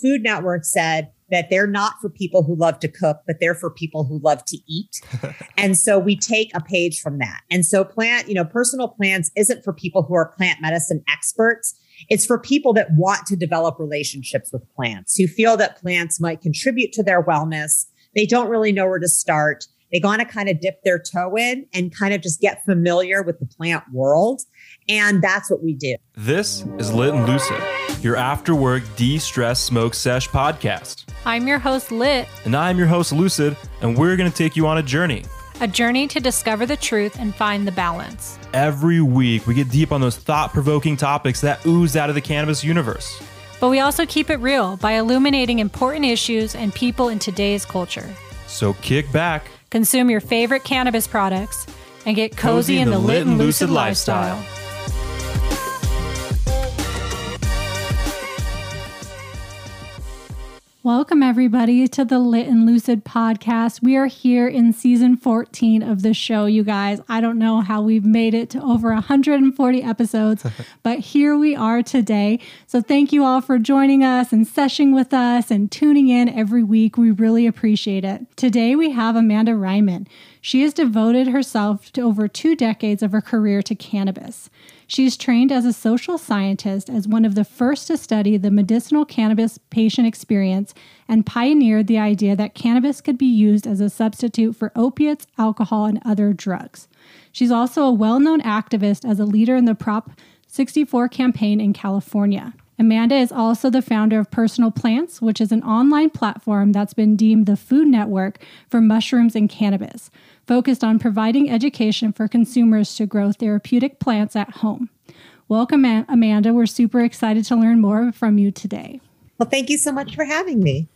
Food Network said that they're not for people who love to cook, but they're for people who love to eat. and so we take a page from that. And so plant, you know, Personal Plants isn't for people who are plant medicine experts. It's for people that want to develop relationships with plants, who feel that plants might contribute to their wellness. They don't really know where to start. They want to kind of dip their toe in and kind of just get familiar with the plant world. And that's what we do. This is Lit and Lucid, your after work de stress smoke sesh podcast. I'm your host, Lit. And I'm your host, Lucid, and we're going to take you on a journey. A journey to discover the truth and find the balance. Every week, we get deep on those thought provoking topics that ooze out of the cannabis universe. But we also keep it real by illuminating important issues and people in today's culture. So kick back, consume your favorite cannabis products, and get cozy, cozy in, the, lit and lucid lifestyle. Welcome, everybody, to the Lit and Lucid podcast. We are here in season 14 of the show, you guys. I don't know how we've made it to over 140 episodes, but here we are today. So, thank you all for joining us and seshing with us and tuning in every week. We really appreciate it. Today, we have Amanda Reiman. She has devoted herself to over two decades of her career to cannabis. She's trained as a social scientist as one of the first to study the medicinal cannabis patient experience and pioneered the idea that cannabis could be used as a substitute for opiates, alcohol, and other drugs. She's also a well known activist as a leader in the Prop 64 campaign in California. Amanda is also the founder of Personal Plants, which is an online platform that's been deemed the food network for mushrooms and cannabis focused on providing education for consumers to grow therapeutic plants at home. Welcome, Amanda. We're super excited to learn more from you today. Well, thank you so much for having me.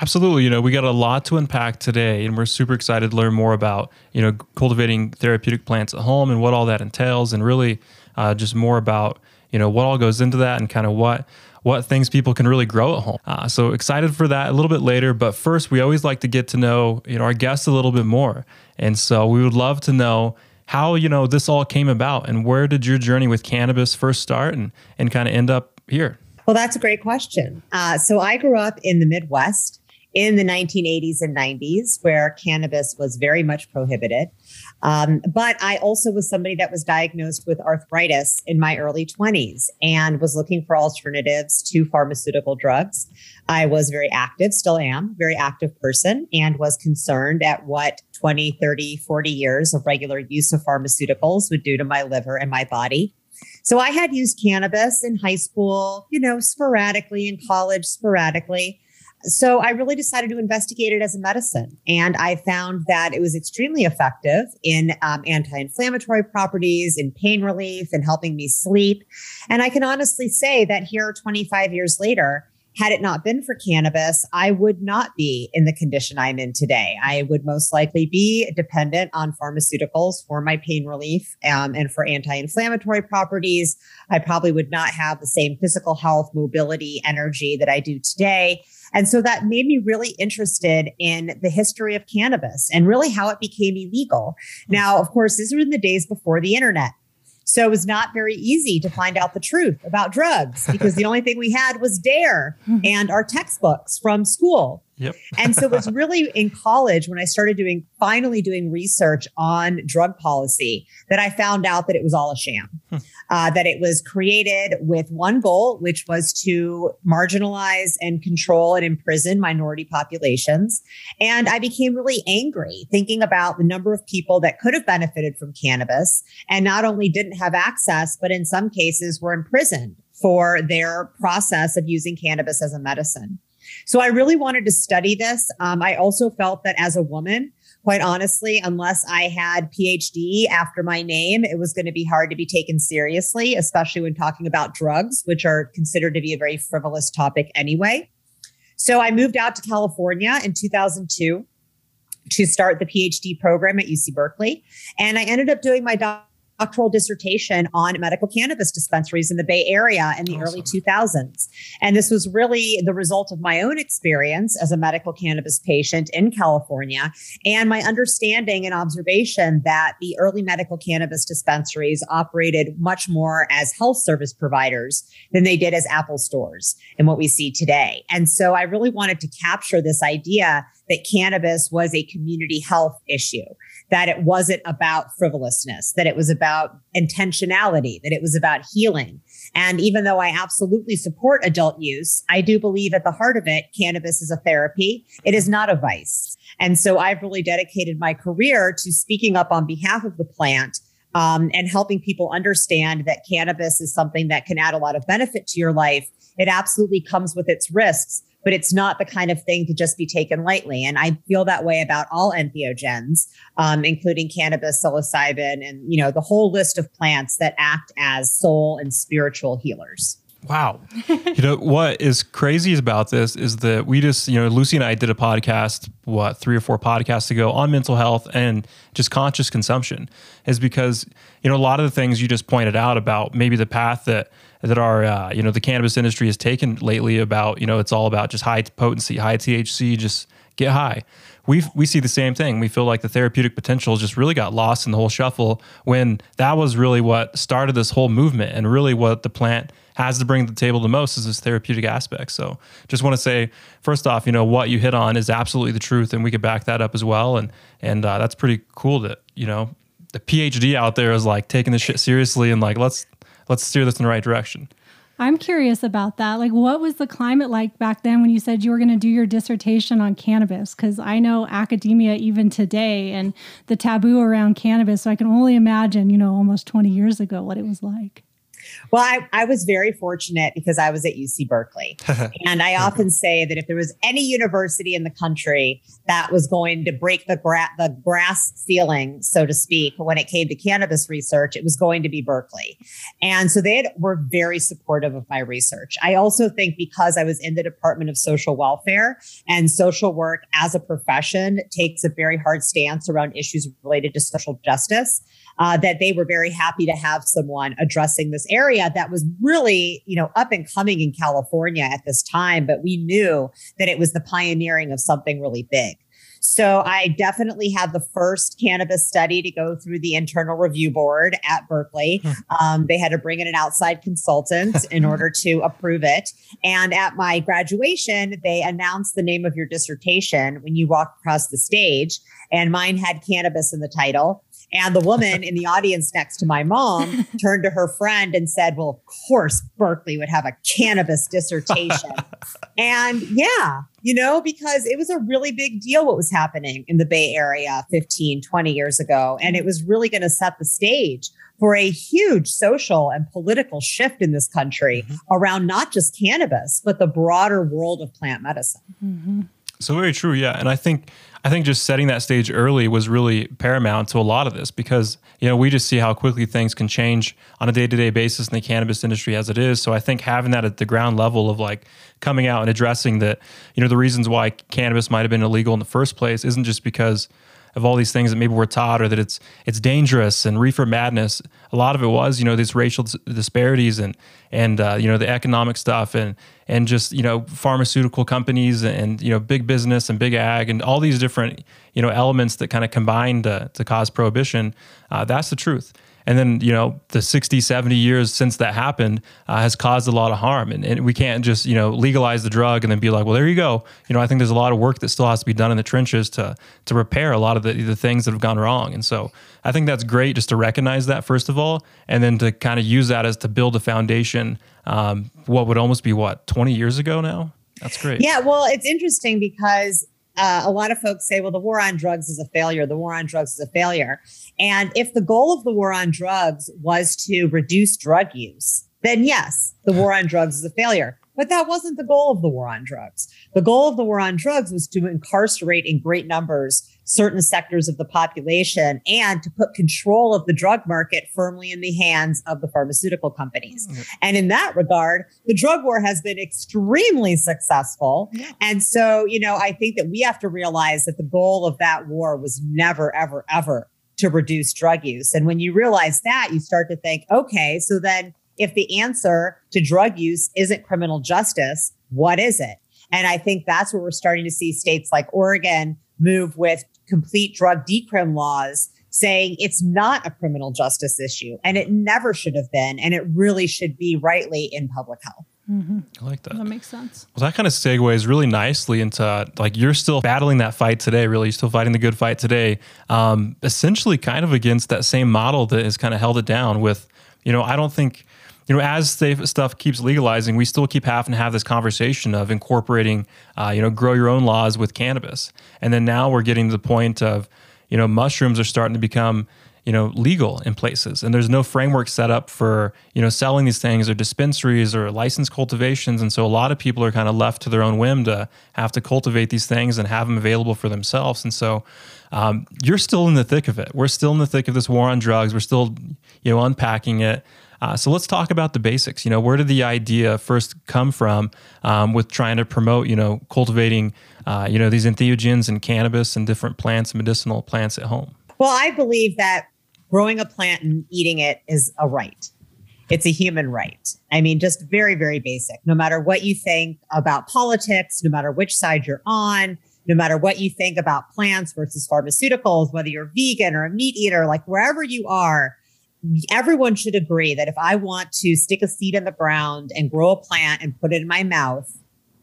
Absolutely. You know, we got a lot to unpack today, and we're super excited to learn more about, you know, cultivating therapeutic plants at home and what all that entails, and really uh, just more about, you know, what all goes into that and kind of what what things people can really grow at home. Uh, so excited for that a little bit later. But first, we always like to get to know, you know, our guests a little bit more. And so we would love to know how, you know, this all came about and where did your journey with cannabis first start and, and kind of end up here? Well, that's a great question. Uh, so I grew up in the Midwest in the 1980s and 90s, where cannabis was very much prohibited. Um, but I also was somebody that was diagnosed with arthritis in my early 20s and was looking for alternatives to pharmaceutical drugs. I was very active, still am, very active person, and was concerned at what 20, 30, 40 years of regular use of pharmaceuticals would do to my liver and my body. So I had used cannabis in high school, you know, sporadically, in college, sporadically. So I really decided to investigate it as a medicine. And I found that it was extremely effective in um, anti inflammatory properties, in pain relief, and helping me sleep. And I can honestly say that here, 25 years later, had it not been for cannabis, I would not be in the condition I'm in today. I would most likely be dependent on pharmaceuticals for my pain relief um, and for anti inflammatory properties. I probably would not have the same physical health, mobility, energy that I do today. And so that made me really interested in the history of cannabis and really how it became illegal. Mm-hmm. Now, of course, these were in the days before the internet. So it was not very easy to find out the truth about drugs because the only thing we had was DARE mm-hmm. and our textbooks from school. Yep. and so it was really in college when I started doing, finally doing research on drug policy that I found out that it was all a sham, hmm. uh, that it was created with one goal, which was to marginalize and control and imprison minority populations. And I became really angry thinking about the number of people that could have benefited from cannabis and not only didn't have access, but in some cases were imprisoned for their process of using cannabis as a medicine. So I really wanted to study this. Um, I also felt that as a woman, quite honestly, unless I had PhD after my name, it was going to be hard to be taken seriously, especially when talking about drugs, which are considered to be a very frivolous topic anyway. So I moved out to California in 2002 to start the PhD program at UC Berkeley. And I ended up doing my doctoral doctoral dissertation on medical cannabis dispensaries in the Bay Area in the awesome. early 2000s. And this was really the result of my own experience as a medical cannabis patient in California and my understanding and observation that the early medical cannabis dispensaries operated much more as health service providers than they did as Apple stores and what we see today. And so I really wanted to capture this idea that cannabis was a community health issue, that it wasn't about frivolousness, that it was about intentionality, that it was about healing. And even though I absolutely support adult use, I do believe at the heart of it, cannabis is a therapy. It is not a vice. And so I've really dedicated my career to speaking up on behalf of the plant um, and helping people understand that cannabis is something that can add a lot of benefit to your life. It absolutely comes with its risks, but it's not the kind of thing to just be taken lightly. And I feel that way about all entheogens, um, including cannabis, psilocybin, and you know the whole list of plants that act as soul and spiritual healers. Wow. you know, what is crazy about this is that we just, you know, Lucy and I did a podcast, what, three or four podcasts ago on mental health and just conscious consumption, is because, you know, a lot of the things you just pointed out about maybe the path that, that our, uh, you know, the cannabis industry has taken lately about, you know, it's all about just high potency, high THC, just get high. We we see the same thing. We feel like the therapeutic potential just really got lost in the whole shuffle when that was really what started this whole movement and really what the plant has to bring to the table the most is this therapeutic aspect. So just want to say, first off, you know, what you hit on is absolutely the truth and we could back that up as well. And, and uh, that's pretty cool that, you know, the PhD out there is like taking this shit seriously and like, let's, let's steer this in the right direction. I'm curious about that. Like, what was the climate like back then when you said you were going to do your dissertation on cannabis? Because I know academia even today and the taboo around cannabis. So I can only imagine, you know, almost 20 years ago what it was like. Well, I, I was very fortunate because I was at UC Berkeley. and I often say that if there was any university in the country that was going to break the, gra- the grass ceiling, so to speak, when it came to cannabis research, it was going to be Berkeley. And so they had, were very supportive of my research. I also think because I was in the Department of Social Welfare and social work as a profession takes a very hard stance around issues related to social justice uh, that they were very happy to have someone addressing this area that was really, you know, up and coming in California at this time. But we knew that it was the pioneering of something really big. So I definitely had the first cannabis study to go through the internal review board at Berkeley. Hmm. Um, they had to bring in an outside consultant in order to approve it. And at my graduation, they announced the name of your dissertation when you walk across the stage. And mine had cannabis in the title. And the woman in the audience next to my mom turned to her friend and said, Well, of course, Berkeley would have a cannabis dissertation. and yeah, you know, because it was a really big deal what was happening in the Bay Area 15, 20 years ago. And it was really going to set the stage for a huge social and political shift in this country mm-hmm. around not just cannabis, but the broader world of plant medicine. Mm-hmm. So very true, yeah. And I think I think just setting that stage early was really paramount to a lot of this because you know we just see how quickly things can change on a day to day basis in the cannabis industry as it is. So I think having that at the ground level of like coming out and addressing that, you know, the reasons why cannabis might have been illegal in the first place isn't just because of all these things that maybe we're taught or that it's it's dangerous and reefer madness. A lot of it was, you know, these racial disparities and and uh, you know the economic stuff and and just you know pharmaceutical companies and you know big business and big ag and all these different you know elements that kind of combine to, to cause prohibition. Uh, that's the truth and then you know the 60 70 years since that happened uh, has caused a lot of harm. And, and, we can't just you know legalize the drug and then be like well there you go. You know i think there's a lot of work that still has to be done in the trenches to to repair a lot of the, the things that have gone wrong. And so i think that's great just to recognize that first of all and then to kind of use that as to build a foundation um, what would almost be what 20 years ago now? That's great. Yeah well it's interesting because uh, a lot of folks say, well, the war on drugs is a failure. The war on drugs is a failure. And if the goal of the war on drugs was to reduce drug use, then yes, the war on drugs is a failure. But that wasn't the goal of the war on drugs. The goal of the war on drugs was to incarcerate in great numbers certain sectors of the population and to put control of the drug market firmly in the hands of the pharmaceutical companies. Mm-hmm. And in that regard, the drug war has been extremely successful. Yeah. And so, you know, I think that we have to realize that the goal of that war was never, ever, ever to reduce drug use. And when you realize that, you start to think, okay, so then if the answer to drug use isn't criminal justice, what is it? And I think that's where we're starting to see states like Oregon move with complete drug decrim laws saying it's not a criminal justice issue and it never should have been. And it really should be rightly in public health. Mm-hmm. I like that. That makes sense. Well, that kind of segues really nicely into like you're still battling that fight today. Really, you're still fighting the good fight today. Um, essentially, kind of against that same model that has kind of held it down. With you know, I don't think you know, as safe stuff keeps legalizing, we still keep having to have this conversation of incorporating, uh, you know, grow your own laws with cannabis. And then now we're getting to the point of, you know, mushrooms are starting to become, you know, legal in places. And there's no framework set up for, you know, selling these things or dispensaries or licensed cultivations. And so a lot of people are kind of left to their own whim to have to cultivate these things and have them available for themselves. And so um, you're still in the thick of it. We're still in the thick of this war on drugs. We're still, you know, unpacking it. Uh, so let's talk about the basics. You know, where did the idea first come from um, with trying to promote, you know, cultivating, uh, you know, these entheogens and cannabis and different plants, medicinal plants at home? Well, I believe that growing a plant and eating it is a right. It's a human right. I mean, just very, very basic. No matter what you think about politics, no matter which side you're on, no matter what you think about plants versus pharmaceuticals, whether you're vegan or a meat eater, like wherever you are, everyone should agree that if I want to stick a seed in the ground and grow a plant and put it in my mouth,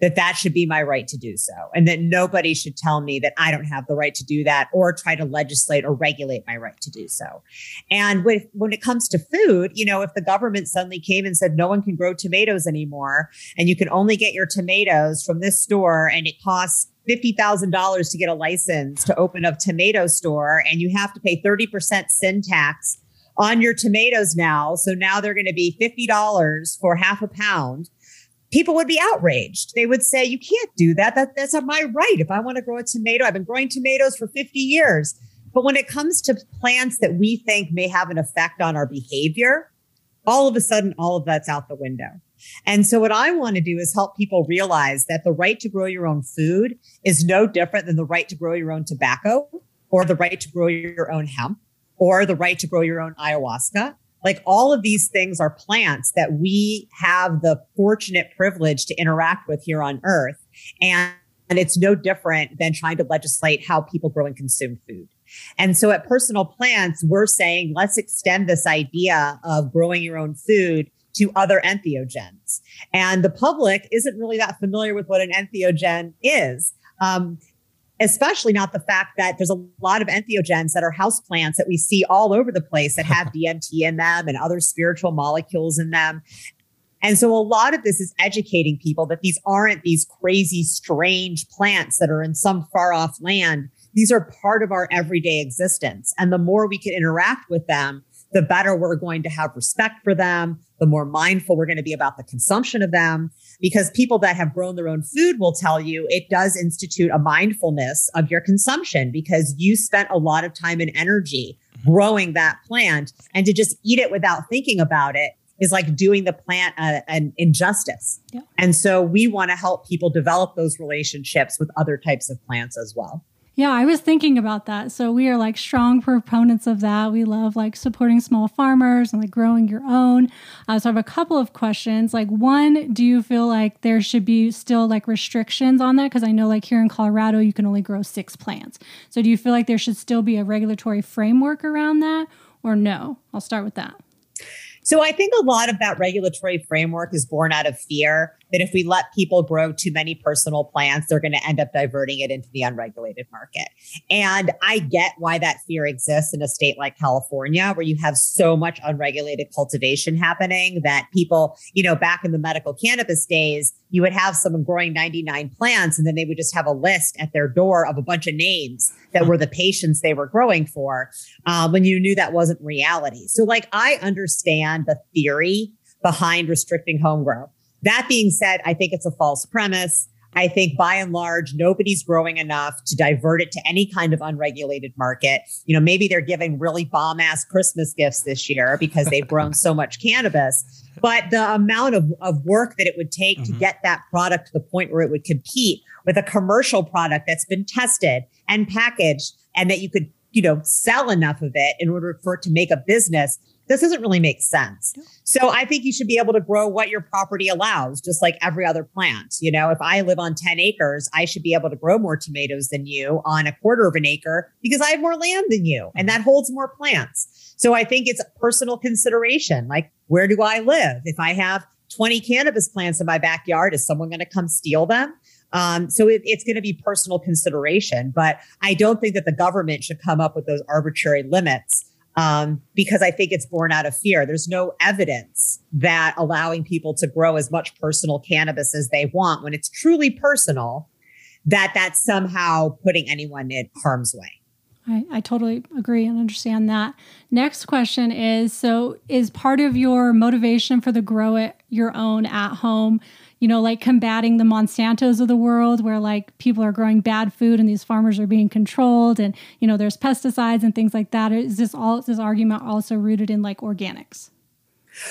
that that should be my right to do so. And that nobody should tell me that I don't have the right to do that or try to legislate or regulate my right to do so. And with, when it comes to food, you know, if the government suddenly came and said no one can grow tomatoes anymore and you can only get your tomatoes from this store and it costs $50,000 to get a license to open a tomato store and you have to pay 30% sin tax on your tomatoes now. So now they're going to be $50 for half a pound. People would be outraged. They would say, You can't do that. that that's not my right. If I want to grow a tomato, I've been growing tomatoes for 50 years. But when it comes to plants that we think may have an effect on our behavior, all of a sudden, all of that's out the window. And so, what I want to do is help people realize that the right to grow your own food is no different than the right to grow your own tobacco or the right to grow your own hemp or the right to grow your own ayahuasca. Like all of these things are plants that we have the fortunate privilege to interact with here on earth. And, and it's no different than trying to legislate how people grow and consume food. And so at Personal Plants, we're saying let's extend this idea of growing your own food to other entheogens. And the public isn't really that familiar with what an entheogen is. Um, especially not the fact that there's a lot of entheogens that are house plants that we see all over the place that have DMT in them and other spiritual molecules in them. And so a lot of this is educating people that these aren't these crazy, strange plants that are in some far off land. These are part of our everyday existence. And the more we can interact with them, the better we're going to have respect for them, the more mindful we're going to be about the consumption of them. Because people that have grown their own food will tell you it does institute a mindfulness of your consumption because you spent a lot of time and energy mm-hmm. growing that plant. And to just eat it without thinking about it is like doing the plant a, an injustice. Yeah. And so we want to help people develop those relationships with other types of plants as well. Yeah, I was thinking about that. So we are like strong proponents of that. We love like supporting small farmers and like growing your own. Uh, so I have a couple of questions. Like one, do you feel like there should be still like restrictions on that? Because I know like here in Colorado, you can only grow six plants. So do you feel like there should still be a regulatory framework around that, or no? I'll start with that. So I think a lot of that regulatory framework is born out of fear that if we let people grow too many personal plants, they're going to end up diverting it into the unregulated market. And I get why that fear exists in a state like California, where you have so much unregulated cultivation happening that people, you know, back in the medical cannabis days, you would have someone growing 99 plants and then they would just have a list at their door of a bunch of names that were the patients they were growing for uh, when you knew that wasn't reality. So, like, I understand the theory behind restricting home grow. That being said, I think it's a false premise. I think by and large, nobody's growing enough to divert it to any kind of unregulated market. You know, maybe they're giving really bomb ass Christmas gifts this year because they've grown so much cannabis. But the amount of, of work that it would take mm-hmm. to get that product to the point where it would compete with a commercial product that's been tested and packaged and that you could you know, sell enough of it in order for it to make a business, this doesn't really make sense. So I think you should be able to grow what your property allows, just like every other plant. You know, if I live on 10 acres, I should be able to grow more tomatoes than you on a quarter of an acre because I have more land than you and that holds more plants. So I think it's a personal consideration. Like, where do I live? If I have 20 cannabis plants in my backyard, is someone going to come steal them? Um, so it, it's going to be personal consideration, but I don't think that the government should come up with those arbitrary limits um, because I think it's born out of fear. There's no evidence that allowing people to grow as much personal cannabis as they want when it's truly personal, that that's somehow putting anyone in harm's way. I, I totally agree and understand that. Next question is so, is part of your motivation for the grow it your own at home you know, like combating the Monsantos of the world where like people are growing bad food and these farmers are being controlled and, you know, there's pesticides and things like that. Is this all, is this argument also rooted in like organics?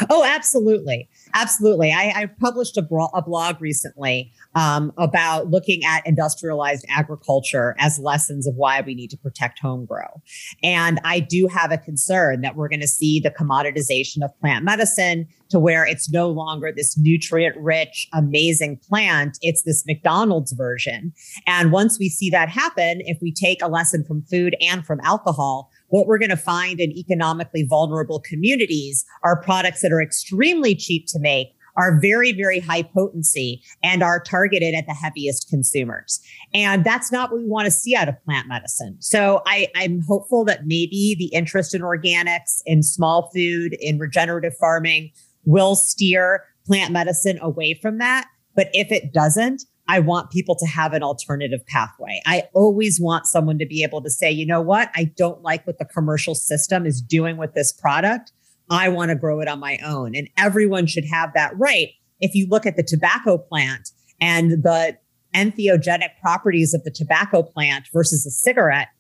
Oh, absolutely. Absolutely. I, I published a, bro- a, blog recently um, about looking at industrialized agriculture as lessons of why we need to protect home grow. And I do have a concern that we're going to see the commoditization of plant medicine to where it's no longer this nutrient rich, amazing plant. It's this McDonald's version. And once we see that happen, if we take a lesson from food and from alcohol, what we're going to find in economically vulnerable communities are products that are extremely cheap to make are very, very high potency and are targeted at the heaviest consumers. And that's not what we want to see out of plant medicine. So I, I'm hopeful that maybe the interest in organics, in small food, in regenerative farming will steer plant medicine away from that. But if it doesn't, I want people to have an alternative pathway. I always want someone to be able to say, you know what? I don't like what the commercial system is doing with this product. I want to grow it on my own. And everyone should have that right. If you look at the tobacco plant and the entheogenic properties of the tobacco plant versus a cigarette,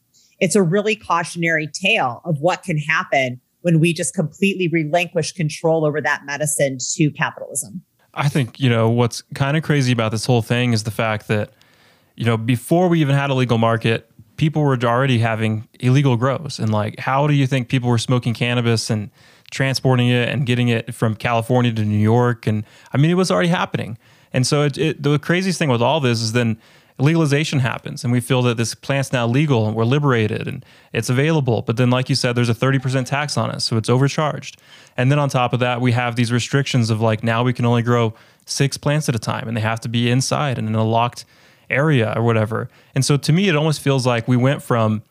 it's a really cautionary tale of what can happen when we just completely relinquish control over that medicine to capitalism. I think, you know, what's kind of crazy about this whole thing is the fact that, you know, before we even had a legal market, people were already having illegal grows. And like, how do you think people were smoking cannabis and transporting it and getting it from California to New York? And I mean, it was already happening. And so it, it, the craziest thing with all this is then legalization happens and we feel that this plant's now legal and we're liberated and it's available. But then, like you said, there's a 30% tax on it. So it's overcharged. And then on top of that, we have these restrictions of like now we can only grow six plants at a time and they have to be inside and in a locked area or whatever. And so to me, it almost feels like we went from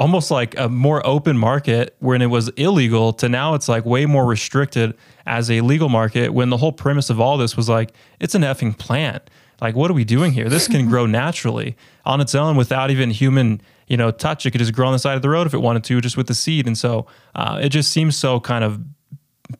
almost like a more open market when it was illegal to now it's like way more restricted as a legal market when the whole premise of all this was like it's an effing plant like, what are we doing here? This can grow naturally on its own without even human, you know, touch. It could just grow on the side of the road if it wanted to, just with the seed. And so uh, it just seems so kind of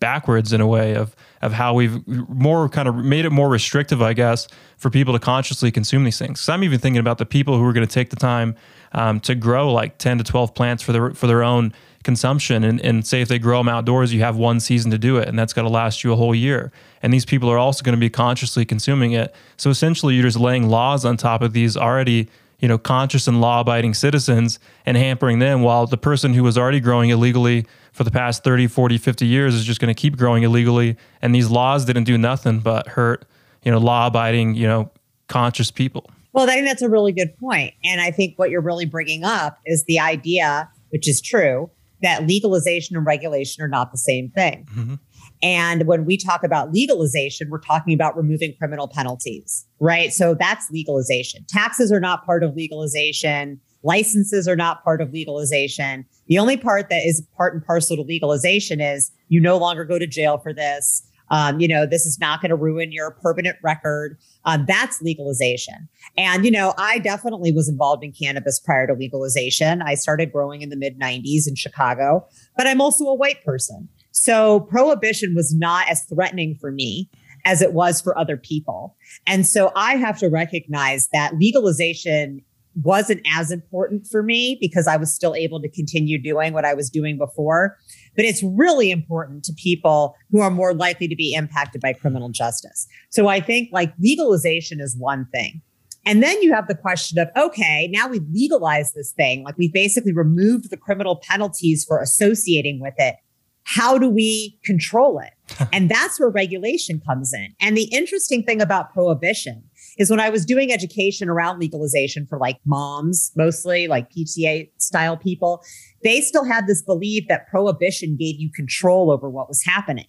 backwards in a way of of how we've more kind of made it more restrictive, I guess, for people to consciously consume these things. So I'm even thinking about the people who are going to take the time um, to grow like 10 to 12 plants for their for their own consumption and, and say if they grow them outdoors you have one season to do it and that's got to last you a whole year. And these people are also going to be consciously consuming it. So essentially you're just laying laws on top of these already you know conscious and law-abiding citizens and hampering them while the person who was already growing illegally for the past 30 40 50 years is just going to keep growing illegally. And these laws didn't do nothing but hurt you know law-abiding you know conscious people. Well, I think that's a really good point. And I think what you're really bringing up is the idea, which is true, that legalization and regulation are not the same thing. Mm-hmm. And when we talk about legalization, we're talking about removing criminal penalties, right? So that's legalization. Taxes are not part of legalization. Licenses are not part of legalization. The only part that is part and parcel to legalization is you no longer go to jail for this. Um, you know, this is not going to ruin your permanent record. Um, that's legalization. And, you know, I definitely was involved in cannabis prior to legalization. I started growing in the mid 90s in Chicago, but I'm also a white person. So prohibition was not as threatening for me as it was for other people. And so I have to recognize that legalization wasn't as important for me because I was still able to continue doing what I was doing before. But it's really important to people who are more likely to be impacted by criminal justice. So I think like legalization is one thing. And then you have the question of, okay, now we've legalized this thing. Like we basically removed the criminal penalties for associating with it. How do we control it? and that's where regulation comes in. And the interesting thing about prohibition is when I was doing education around legalization for like moms, mostly like PTA style people, they still had this belief that prohibition gave you control over what was happening.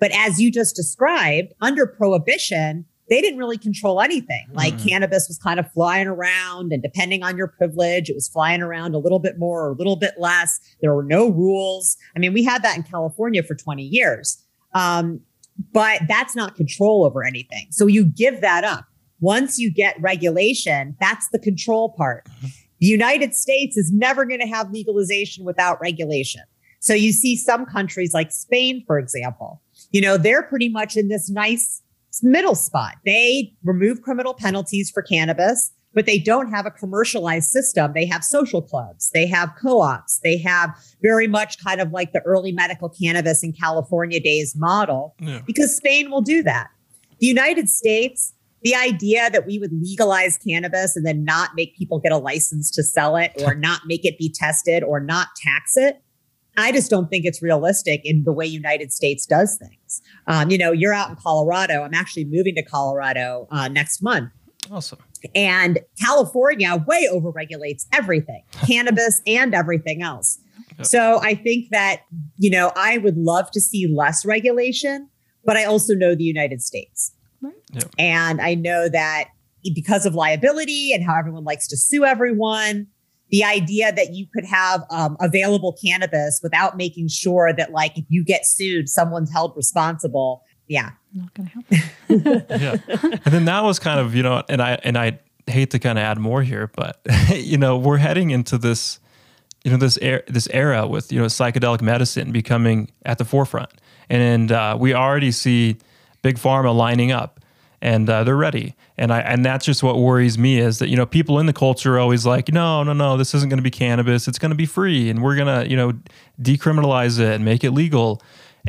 but as you just described, under prohibition, they didn't really control anything. Like mm. cannabis was kind of flying around, and depending on your privilege, it was flying around a little bit more or a little bit less. There were no rules. I mean, we had that in California for 20 years. Um, but that's not control over anything. So you give that up. Once you get regulation, that's the control part. The United States is never going to have legalization without regulation. So you see some countries like Spain, for example, you know, they're pretty much in this nice middle spot. They remove criminal penalties for cannabis, but they don't have a commercialized system. They have social clubs, they have co ops, they have very much kind of like the early medical cannabis in California days model yeah. because Spain will do that. The United States, the idea that we would legalize cannabis and then not make people get a license to sell it or not make it be tested or not tax it I just don't think it's realistic in the way United States does things. Um, you know, you're out in Colorado. I'm actually moving to Colorado uh, next month. Awesome. And California way overregulates everything, cannabis and everything else. Yep. So I think that, you know, I would love to see less regulation, but I also know the United States. Right. Yep. And I know that because of liability and how everyone likes to sue everyone, the idea that you could have um, available cannabis without making sure that like if you get sued someone's held responsible yeah not gonna happen yeah and then that was kind of you know and i and i hate to kind of add more here but you know we're heading into this you know this era, this era with you know psychedelic medicine becoming at the forefront and uh, we already see big pharma lining up and uh, they're ready. And I and that's just what worries me is that you know people in the culture are always like, no, no, no, this isn't going to be cannabis. It's going to be free, and we're gonna you know decriminalize it and make it legal.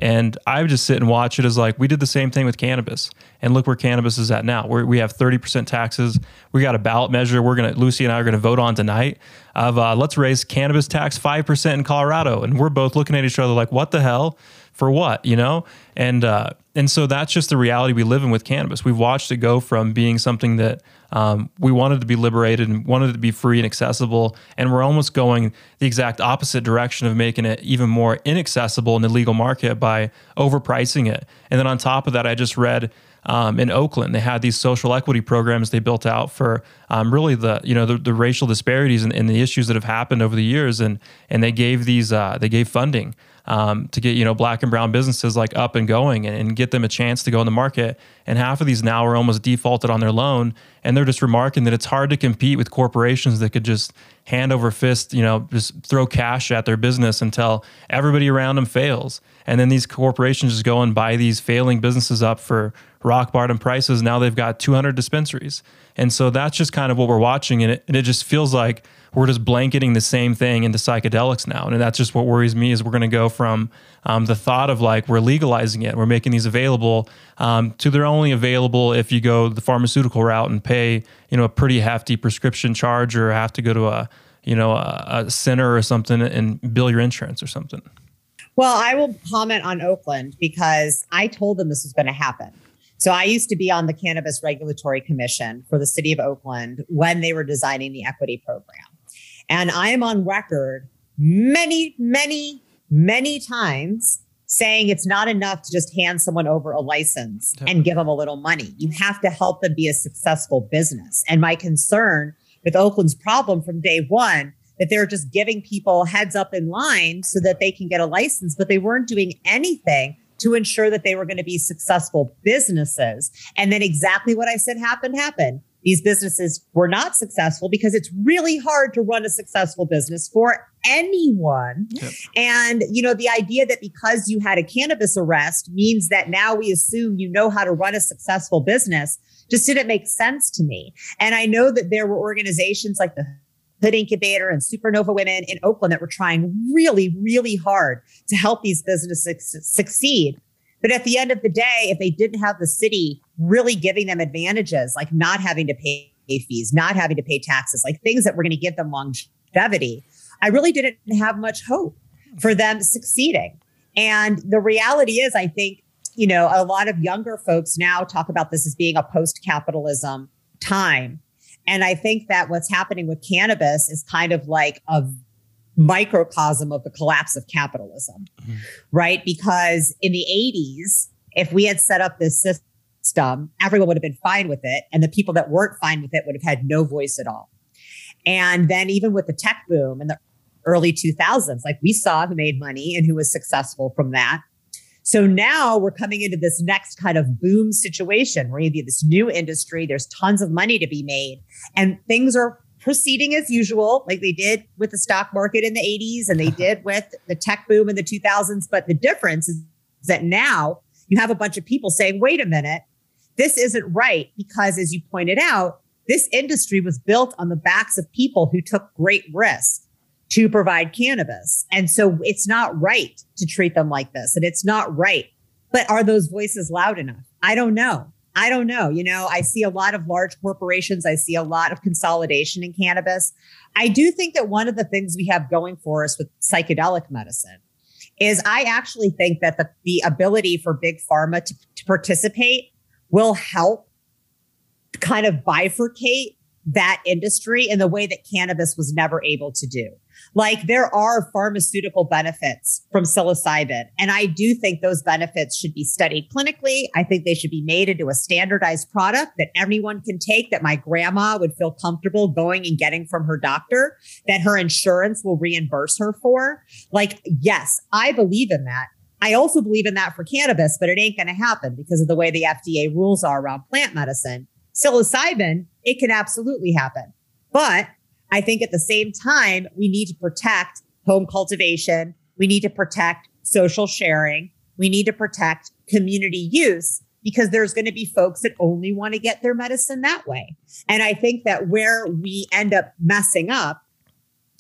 And I would just sit and watch it as like we did the same thing with cannabis, and look where cannabis is at now. We're, we have thirty percent taxes. We got a ballot measure. We're gonna Lucy and I are gonna vote on tonight of uh, let's raise cannabis tax five percent in Colorado, and we're both looking at each other like, what the hell? For what, you know? And uh, and so that's just the reality we live in with cannabis. We've watched it go from being something that um, we wanted to be liberated and wanted to be free and accessible, and we're almost going the exact opposite direction of making it even more inaccessible in the legal market by overpricing it. And then on top of that, I just read um, in Oakland. They had these social equity programs they built out for um, really the you know the, the racial disparities and, and, the issues that have happened over the years, and and they gave these uh, they gave funding um, to get you know black and brown businesses like up and going and, and, get them a chance to go in the market. And half of these now are almost defaulted on their loan, and they're just remarking that it's hard to compete with corporations that could just hand over fist, you know, just throw cash at their business until everybody around them fails. And then these corporations just go and buy these failing businesses up for rock bottom prices. Now they've got 200 dispensaries. And so that's just kind of what we're watching. And it, and it just feels like we're just blanketing the same thing into psychedelics now. And that's just what worries me is we're going to go from um, the thought of like we're legalizing it, we're making these available um, to they're only available if you go the pharmaceutical route and pay, you know, a pretty hefty prescription charge or have to go to a, you know, a, a center or something and bill your insurance or something. Well, I will comment on Oakland because I told them this was going to happen. So I used to be on the Cannabis Regulatory Commission for the city of Oakland when they were designing the equity program. And I am on record many, many, many times saying it's not enough to just hand someone over a license and give them a little money. You have to help them be a successful business. And my concern with Oakland's problem from day one that they're just giving people heads up in line so that they can get a license, but they weren't doing anything to ensure that they were going to be successful businesses. And then exactly what I said happened happened these businesses were not successful because it's really hard to run a successful business for anyone. Yep. And, you know, the idea that because you had a cannabis arrest means that now we assume you know how to run a successful business just didn't make sense to me. And I know that there were organizations like the Hood Incubator and Supernova Women in Oakland that were trying really, really hard to help these businesses succeed. But at the end of the day, if they didn't have the city really giving them advantages, like not having to pay fees, not having to pay taxes, like things that were going to give them longevity, I really didn't have much hope for them succeeding. And the reality is, I think, you know, a lot of younger folks now talk about this as being a post capitalism time. And I think that what's happening with cannabis is kind of like a microcosm of the collapse of capitalism, mm-hmm. right? Because in the 80s, if we had set up this system, everyone would have been fine with it. And the people that weren't fine with it would have had no voice at all. And then even with the tech boom in the early 2000s, like we saw who made money and who was successful from that. So now we're coming into this next kind of boom situation where you have this new industry, there's tons of money to be made, and things are proceeding as usual, like they did with the stock market in the 80s and they uh-huh. did with the tech boom in the 2000s. But the difference is that now you have a bunch of people saying, wait a minute, this isn't right. Because as you pointed out, this industry was built on the backs of people who took great risk to provide cannabis. And so it's not right to treat them like this. And it's not right. But are those voices loud enough? I don't know. I don't know. You know, I see a lot of large corporations. I see a lot of consolidation in cannabis. I do think that one of the things we have going for us with psychedelic medicine is I actually think that the, the ability for big pharma to, to participate will help kind of bifurcate that industry in the way that cannabis was never able to do. Like there are pharmaceutical benefits from psilocybin. And I do think those benefits should be studied clinically. I think they should be made into a standardized product that everyone can take, that my grandma would feel comfortable going and getting from her doctor, that her insurance will reimburse her for. Like, yes, I believe in that. I also believe in that for cannabis, but it ain't going to happen because of the way the FDA rules are around plant medicine. Psilocybin, it can absolutely happen. But I think at the same time, we need to protect home cultivation. We need to protect social sharing. We need to protect community use because there's going to be folks that only want to get their medicine that way. And I think that where we end up messing up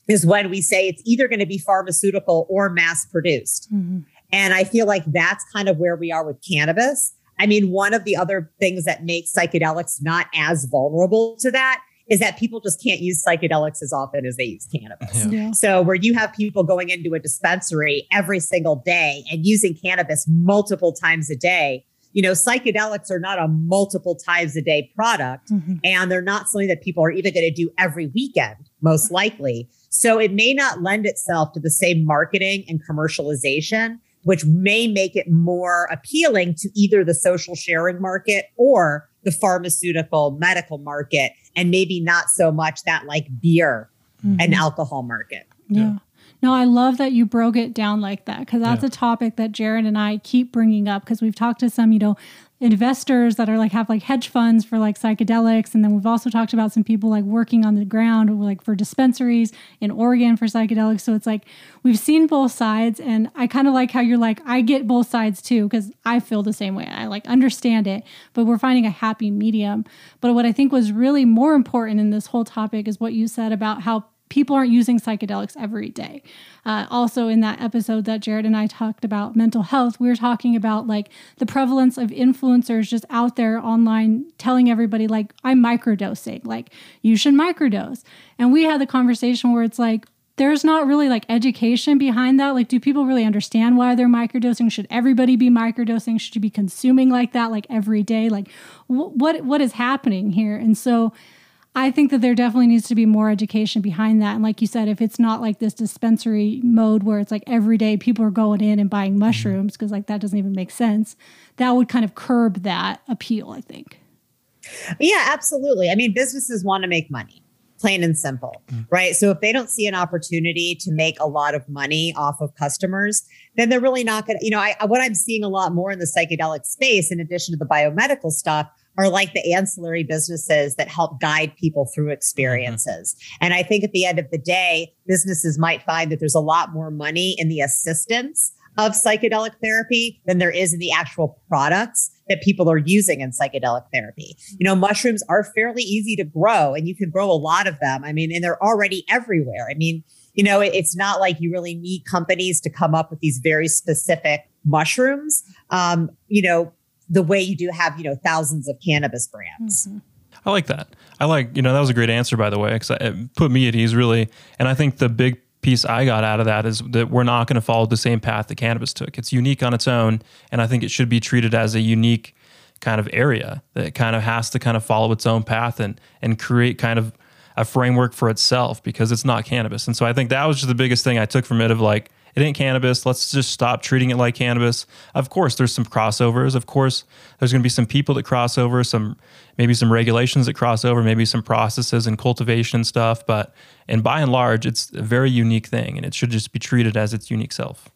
is when we say it's either going to be pharmaceutical or mass produced. Mm-hmm. And I feel like that's kind of where we are with cannabis. I mean, one of the other things that makes psychedelics not as vulnerable to that is that people just can't use psychedelics as often as they use cannabis. Yeah. Yeah. So where you have people going into a dispensary every single day and using cannabis multiple times a day, you know, psychedelics are not a multiple times a day product mm-hmm. and they're not something that people are even going to do every weekend, most likely. So it may not lend itself to the same marketing and commercialization which may make it more appealing to either the social sharing market or the pharmaceutical medical market, and maybe not so much that like beer mm-hmm. and alcohol market. Yeah. No, I love that you broke it down like that because that's yeah. a topic that Jared and I keep bringing up because we've talked to some, you know, investors that are like have like hedge funds for like psychedelics. And then we've also talked about some people like working on the ground like for dispensaries in Oregon for psychedelics. So it's like we've seen both sides. And I kind of like how you're like I get both sides too cuz I feel the same way. I like understand it but we're finding a happy medium. But what I think was really more important in this whole topic is what you said about how people aren't using psychedelics every day. Uh, also, in that episode that Jared and I talked about mental health, we were talking about like the prevalence of influencers just out there online telling everybody, like, I'm microdosing, like, you should microdose. And we had the conversation where it's like, there's not really like education behind that. Like, do people really understand why they're microdosing? Should everybody be microdosing? Should you be consuming like that, like every day? Like, wh- what what is happening here? And so, I think that there definitely needs to be more education behind that. And like you said, if it's not like this dispensary mode where it's like every day people are going in and buying mm-hmm. mushrooms, because like that doesn't even make sense, that would kind of curb that appeal, I think. Yeah, absolutely. I mean, businesses want to make money, plain and simple, mm. right? So if they don't see an opportunity to make a lot of money off of customers, then they're really not going to, you know, I, what I'm seeing a lot more in the psychedelic space, in addition to the biomedical stuff, are like the ancillary businesses that help guide people through experiences. Mm-hmm. And I think at the end of the day, businesses might find that there's a lot more money in the assistance of psychedelic therapy than there is in the actual products that people are using in psychedelic therapy. You know, mushrooms are fairly easy to grow and you can grow a lot of them. I mean, and they're already everywhere. I mean, you know, it's not like you really need companies to come up with these very specific mushrooms. Um, you know, the way you do have, you know, thousands of cannabis brands. Mm-hmm. I like that. I like, you know, that was a great answer, by the way, because it put me at ease, really. And I think the big piece I got out of that is that we're not going to follow the same path that cannabis took. It's unique on its own. And I think it should be treated as a unique kind of area that kind of has to kind of follow its own path and, and create kind of a framework for itself because it's not cannabis. And so I think that was just the biggest thing I took from it of like, it ain't cannabis. Let's just stop treating it like cannabis. Of course, there's some crossovers. Of course, there's going to be some people that cross over, some maybe some regulations that cross over, maybe some processes and cultivation stuff. But and by and large, it's a very unique thing, and it should just be treated as its unique self.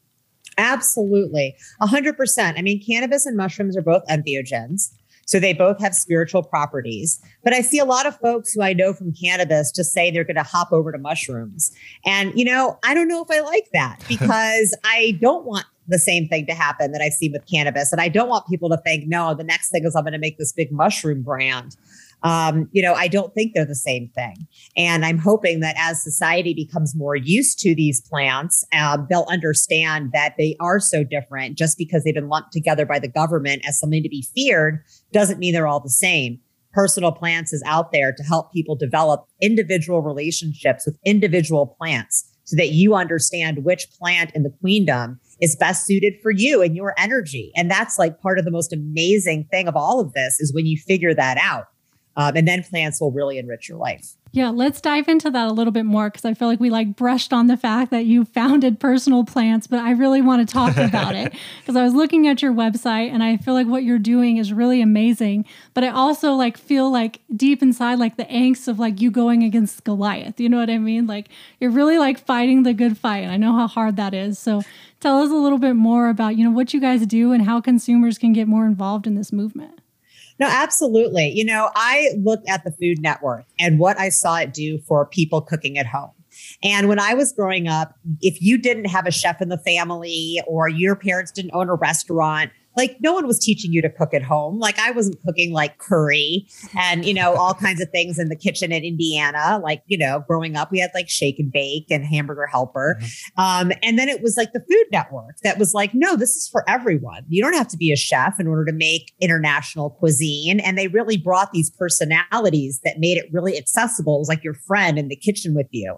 Absolutely, hundred percent. I mean, cannabis and mushrooms are both entheogens. So they both have spiritual properties. But I see a lot of folks who I know from cannabis just say they're going to hop over to mushrooms. And, you know, I don't know if I like that because I don't want the same thing to happen that I've seen with cannabis. And I don't want people to think, no, the next thing is I'm going to make this big mushroom brand um, you know, I don't think they're the same thing. And I'm hoping that as society becomes more used to these plants, uh, they'll understand that they are so different. Just because they've been lumped together by the government as something to be feared doesn't mean they're all the same. Personal Plants is out there to help people develop individual relationships with individual plants so that you understand which plant in the queendom is best suited for you and your energy. And that's like part of the most amazing thing of all of this is when you figure that out. Um, and then plants will really enrich your life. Yeah, let's dive into that a little bit more because I feel like we like brushed on the fact that you founded Personal Plants, but I really want to talk about it because I was looking at your website and I feel like what you're doing is really amazing. But I also like feel like deep inside like the angst of like you going against Goliath. You know what I mean? Like you're really like fighting the good fight. And I know how hard that is. So tell us a little bit more about, you know, what you guys do and how consumers can get more involved in this movement. No, absolutely. You know, I look at the Food Network and what I saw it do for people cooking at home. And when I was growing up, if you didn't have a chef in the family or your parents didn't own a restaurant, like no one was teaching you to cook at home. Like I wasn't cooking like curry and, you know, all kinds of things in the kitchen in Indiana. Like, you know, growing up, we had like shake and bake and hamburger helper. Mm-hmm. Um, and then it was like the Food Network that was like, no, this is for everyone. You don't have to be a chef in order to make international cuisine. And they really brought these personalities that made it really accessible. It was like your friend in the kitchen with you.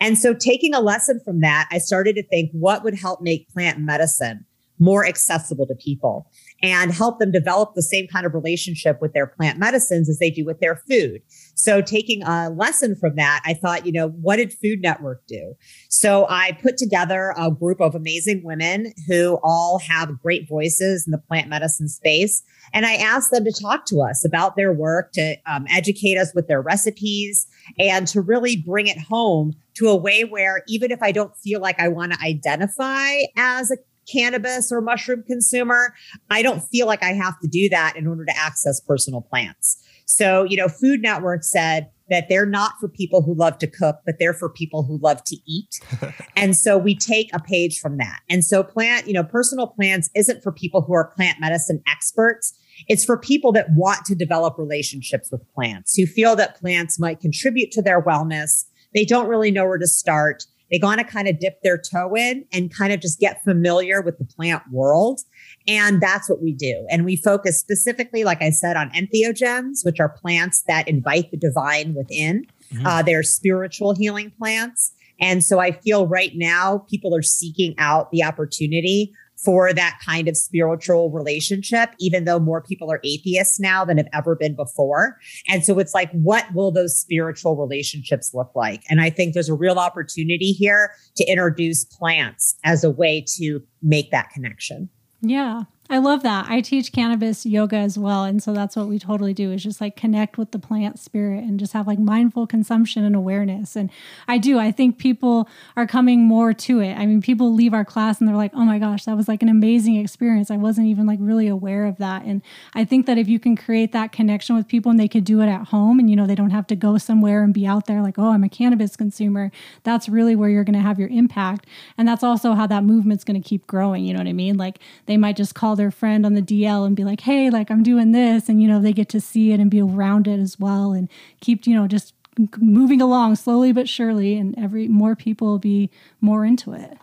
And so taking a lesson from that, I started to think what would help make plant medicine more accessible to people and help them develop the same kind of relationship with their plant medicines as they do with their food. So taking a lesson from that, I thought, you know, what did Food Network do? So I put together a group of amazing women who all have great voices in the plant medicine space. And I asked them to talk to us about their work, to um, educate us with their recipes, and to really bring it home to a way where even if I don't feel like I want to identify as a cannabis or mushroom consumer, I don't feel like I have to do that in order to access personal plants. So, you know, Food Network said that they're not for people who love to cook, but they're for people who love to eat. and so we take a page from that. And so plant, you know, personal plants isn't for people who are plant medicine experts. It's for people that want to develop relationships with plants, who feel that plants might contribute to their wellness. They don't really know where to start. They want to kind of dip their toe in and kind of just get familiar with the plant world. And that's what we do. And we focus specifically, like I said, on entheogens, which are plants that invite the divine within. Mm-hmm. Uh, they're spiritual healing plants. And so I feel right now people are seeking out the opportunity for that kind of spiritual relationship, even though more people are atheists now than have ever been before. And so it's like, what will those spiritual relationships look like? And I think there's a real opportunity here to introduce plants as a way to make that connection. Yeah. I love that. I teach cannabis yoga as well. And so that's what we totally do is just like connect with the plant spirit and just have like mindful consumption and awareness. And I do. I think people are coming more to it. I mean, people leave our class and they're like, oh my gosh, that was like an amazing experience. I wasn't even like really aware of that. And I think that if you can create that connection with people and they could do it at home and, you know, they don't have to go somewhere and be out there like, oh, I'm a cannabis consumer, that's really where you're going to have your impact. And that's also how that movement's going to keep growing. You know what I mean? Like they might just call their friend on the DL and be like, hey, like I'm doing this. And, you know, they get to see it and be around it as well and keep, you know, just moving along slowly but surely. And every more people will be more into it.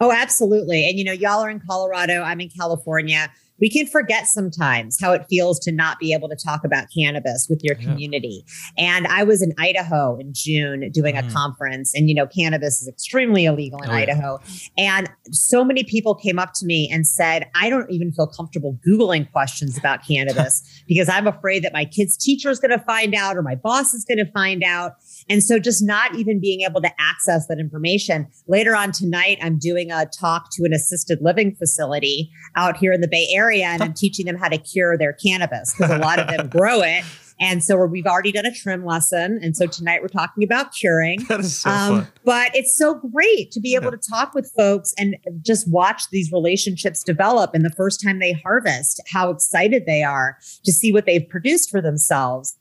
Oh, absolutely. And, you know, y'all are in Colorado, I'm in California we can forget sometimes how it feels to not be able to talk about cannabis with your community. And I was in Idaho in June doing mm. a conference, and you know, cannabis is extremely illegal in oh, Idaho. Yeah. And so many people came up to me and said, I don't even feel comfortable Googling questions about cannabis because I'm afraid that my kid's teacher is going to find out or my boss is going to find out. And so just not even being able to access that information. Later on tonight, I'm doing a talk to an assisted living facility out here in the Bay Area area and I'm teaching them how to cure their cannabis because a lot of them grow it. And so we've already done a trim lesson. And so tonight we're talking about curing. That is so um, fun. But it's so great to be able yeah. to talk with folks and just watch these relationships develop. And the first time they harvest, how excited they are to see what they've produced for themselves.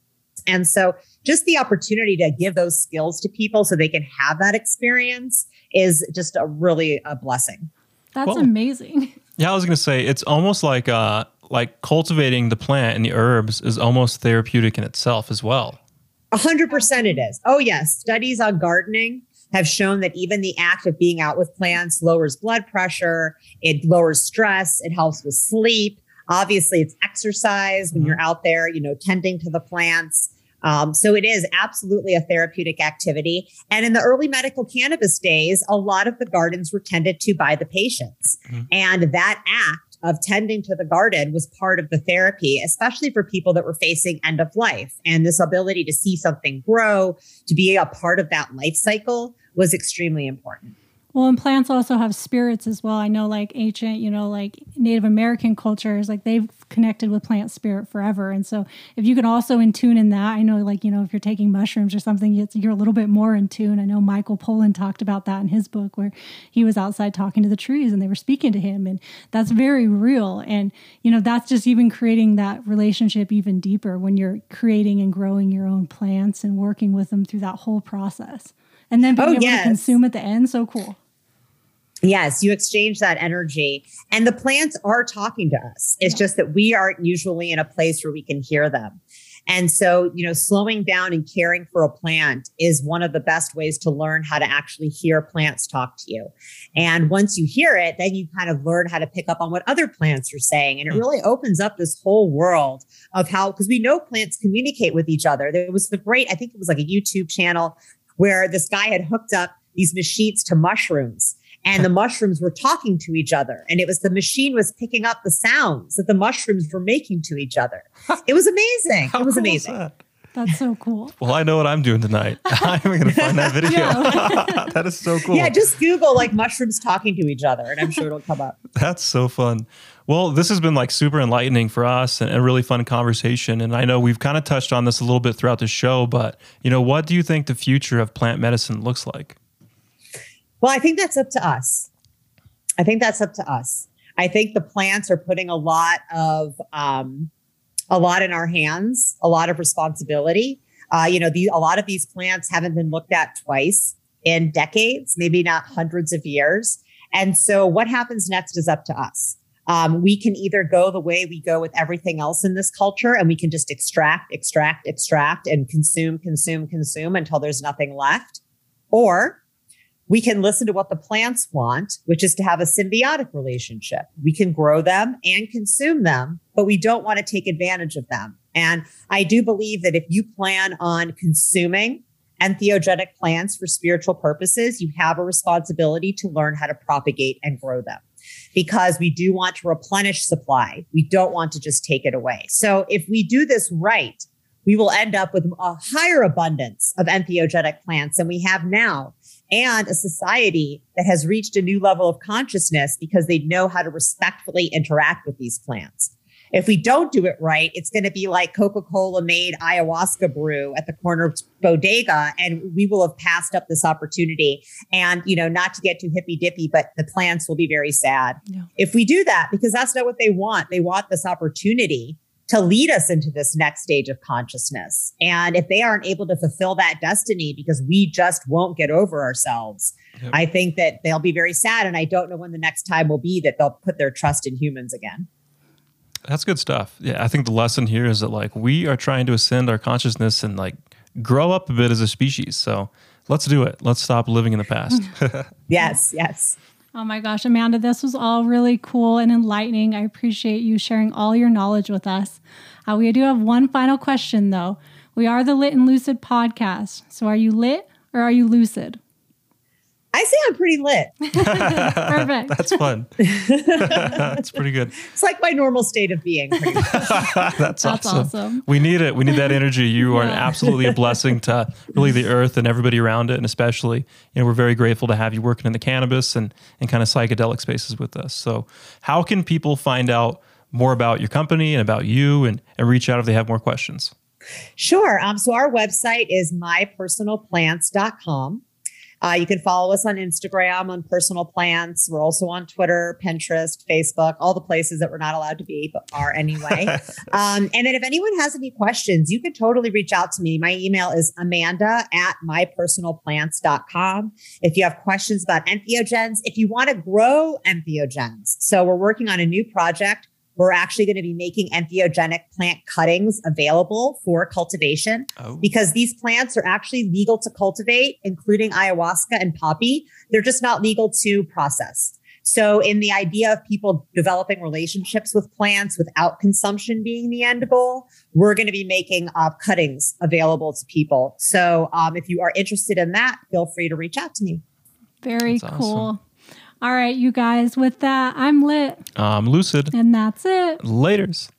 And so just the opportunity to give those skills to people so they can have that experience is just a really a blessing. That's well, amazing. Yeah, I was gonna say it's almost like uh like cultivating the plant and the herbs is almost therapeutic in itself as well. A hundred percent it is. Oh yes. Studies on gardening have shown that even the act of being out with plants lowers blood pressure, it lowers stress, it helps with sleep. Obviously, it's exercise when mm-hmm. you're out there, you know, tending to the plants. Um, so it is absolutely a therapeutic activity. And in the early medical cannabis days, a lot of the gardens were tended to by the patients. Mm-hmm. And that act of tending to the garden was part of the therapy, especially for people that were facing end of life. And this ability to see something grow, to be a part of that life cycle was extremely important. Well, and plants also have spirits as well. I know, like ancient, you know, like Native American cultures, like they've connected with plant spirit forever. And so, if you can also in tune in that, I know, like you know, if you're taking mushrooms or something, you're a little bit more in tune. I know Michael Pollan talked about that in his book, where he was outside talking to the trees and they were speaking to him, and that's very real. And you know, that's just even creating that relationship even deeper when you're creating and growing your own plants and working with them through that whole process and then oh, being oh, able yes. to consume at the end. So cool. Yes, you exchange that energy, and the plants are talking to us. It's yeah. just that we aren't usually in a place where we can hear them. And so, you know, slowing down and caring for a plant is one of the best ways to learn how to actually hear plants talk to you. And once you hear it, then you kind of learn how to pick up on what other plants are saying. And it hmm. really opens up this whole world of how, because we know plants communicate with each other. There was the great, I think it was like a YouTube channel where this guy had hooked up these machines to mushrooms and the mushrooms were talking to each other and it was the machine was picking up the sounds that the mushrooms were making to each other it was amazing it was cool amazing that? That's so cool. Well, I know what I'm doing tonight. I'm going to find that video. that is so cool. Yeah, just Google like mushrooms talking to each other, and I'm sure it'll come up. That's so fun. Well, this has been like super enlightening for us and a really fun conversation. And I know we've kind of touched on this a little bit throughout the show, but you know, what do you think the future of plant medicine looks like? Well, I think that's up to us. I think that's up to us. I think the plants are putting a lot of um, a lot in our hands, a lot of responsibility. Uh, you know, the, a lot of these plants haven't been looked at twice in decades, maybe not hundreds of years. And so, what happens next is up to us. Um, we can either go the way we go with everything else in this culture, and we can just extract, extract, extract, and consume, consume, consume until there's nothing left, or we can listen to what the plants want, which is to have a symbiotic relationship. We can grow them and consume them, but we don't want to take advantage of them. And I do believe that if you plan on consuming entheogenic plants for spiritual purposes, you have a responsibility to learn how to propagate and grow them because we do want to replenish supply. We don't want to just take it away. So if we do this right, we will end up with a higher abundance of entheogenic plants than we have now and a society that has reached a new level of consciousness because they know how to respectfully interact with these plants. If we don't do it right, it's going to be like Coca Cola made ayahuasca brew at the corner of bodega, and we will have passed up this opportunity. And, you know, not to get too hippy dippy, but the plants will be very sad yeah. if we do that because that's not what they want. They want this opportunity to lead us into this next stage of consciousness. And if they aren't able to fulfill that destiny because we just won't get over ourselves, yep. I think that they'll be very sad. And I don't know when the next time will be that they'll put their trust in humans again. That's good stuff. Yeah, I think the lesson here is that like we are trying to ascend our consciousness and like grow up a bit as a species. So let's do it. Let's stop living in the past. yes, yes. Oh my gosh, Amanda, this was all really cool and enlightening. I appreciate you sharing all your knowledge with us. Uh, we do have one final question, though. We are the Lit and Lucid podcast. So are you lit or are you lucid? I say I'm pretty lit. Perfect. That's fun. That's pretty good. It's like my normal state of being. That's, That's awesome. awesome. We need it. We need that energy. You are absolutely a blessing to really the earth and everybody around it. And especially, you know, we're very grateful to have you working in the cannabis and, and kind of psychedelic spaces with us. So, how can people find out more about your company and about you and, and reach out if they have more questions? Sure. Um, so our website is mypersonalplants.com. Uh, you can follow us on Instagram on Personal Plants. We're also on Twitter, Pinterest, Facebook, all the places that we're not allowed to be, but are anyway. um, and then if anyone has any questions, you can totally reach out to me. My email is amanda at mypersonalplants.com. If you have questions about entheogens, if you want to grow entheogens. So we're working on a new project we're actually going to be making entheogenic plant cuttings available for cultivation Oh, because these plants are actually legal to cultivate, including ayahuasca and poppy. They're just not legal to process. So, in the idea of people developing relationships with plants without consumption being the end goal, we're going to be making uh, cuttings available to people. So, um, if you are interested in that, feel free to reach out to me. Very That's cool. awesome. All right, you guys, with that, I'm lit. I'm lucid. And that's it. Laters.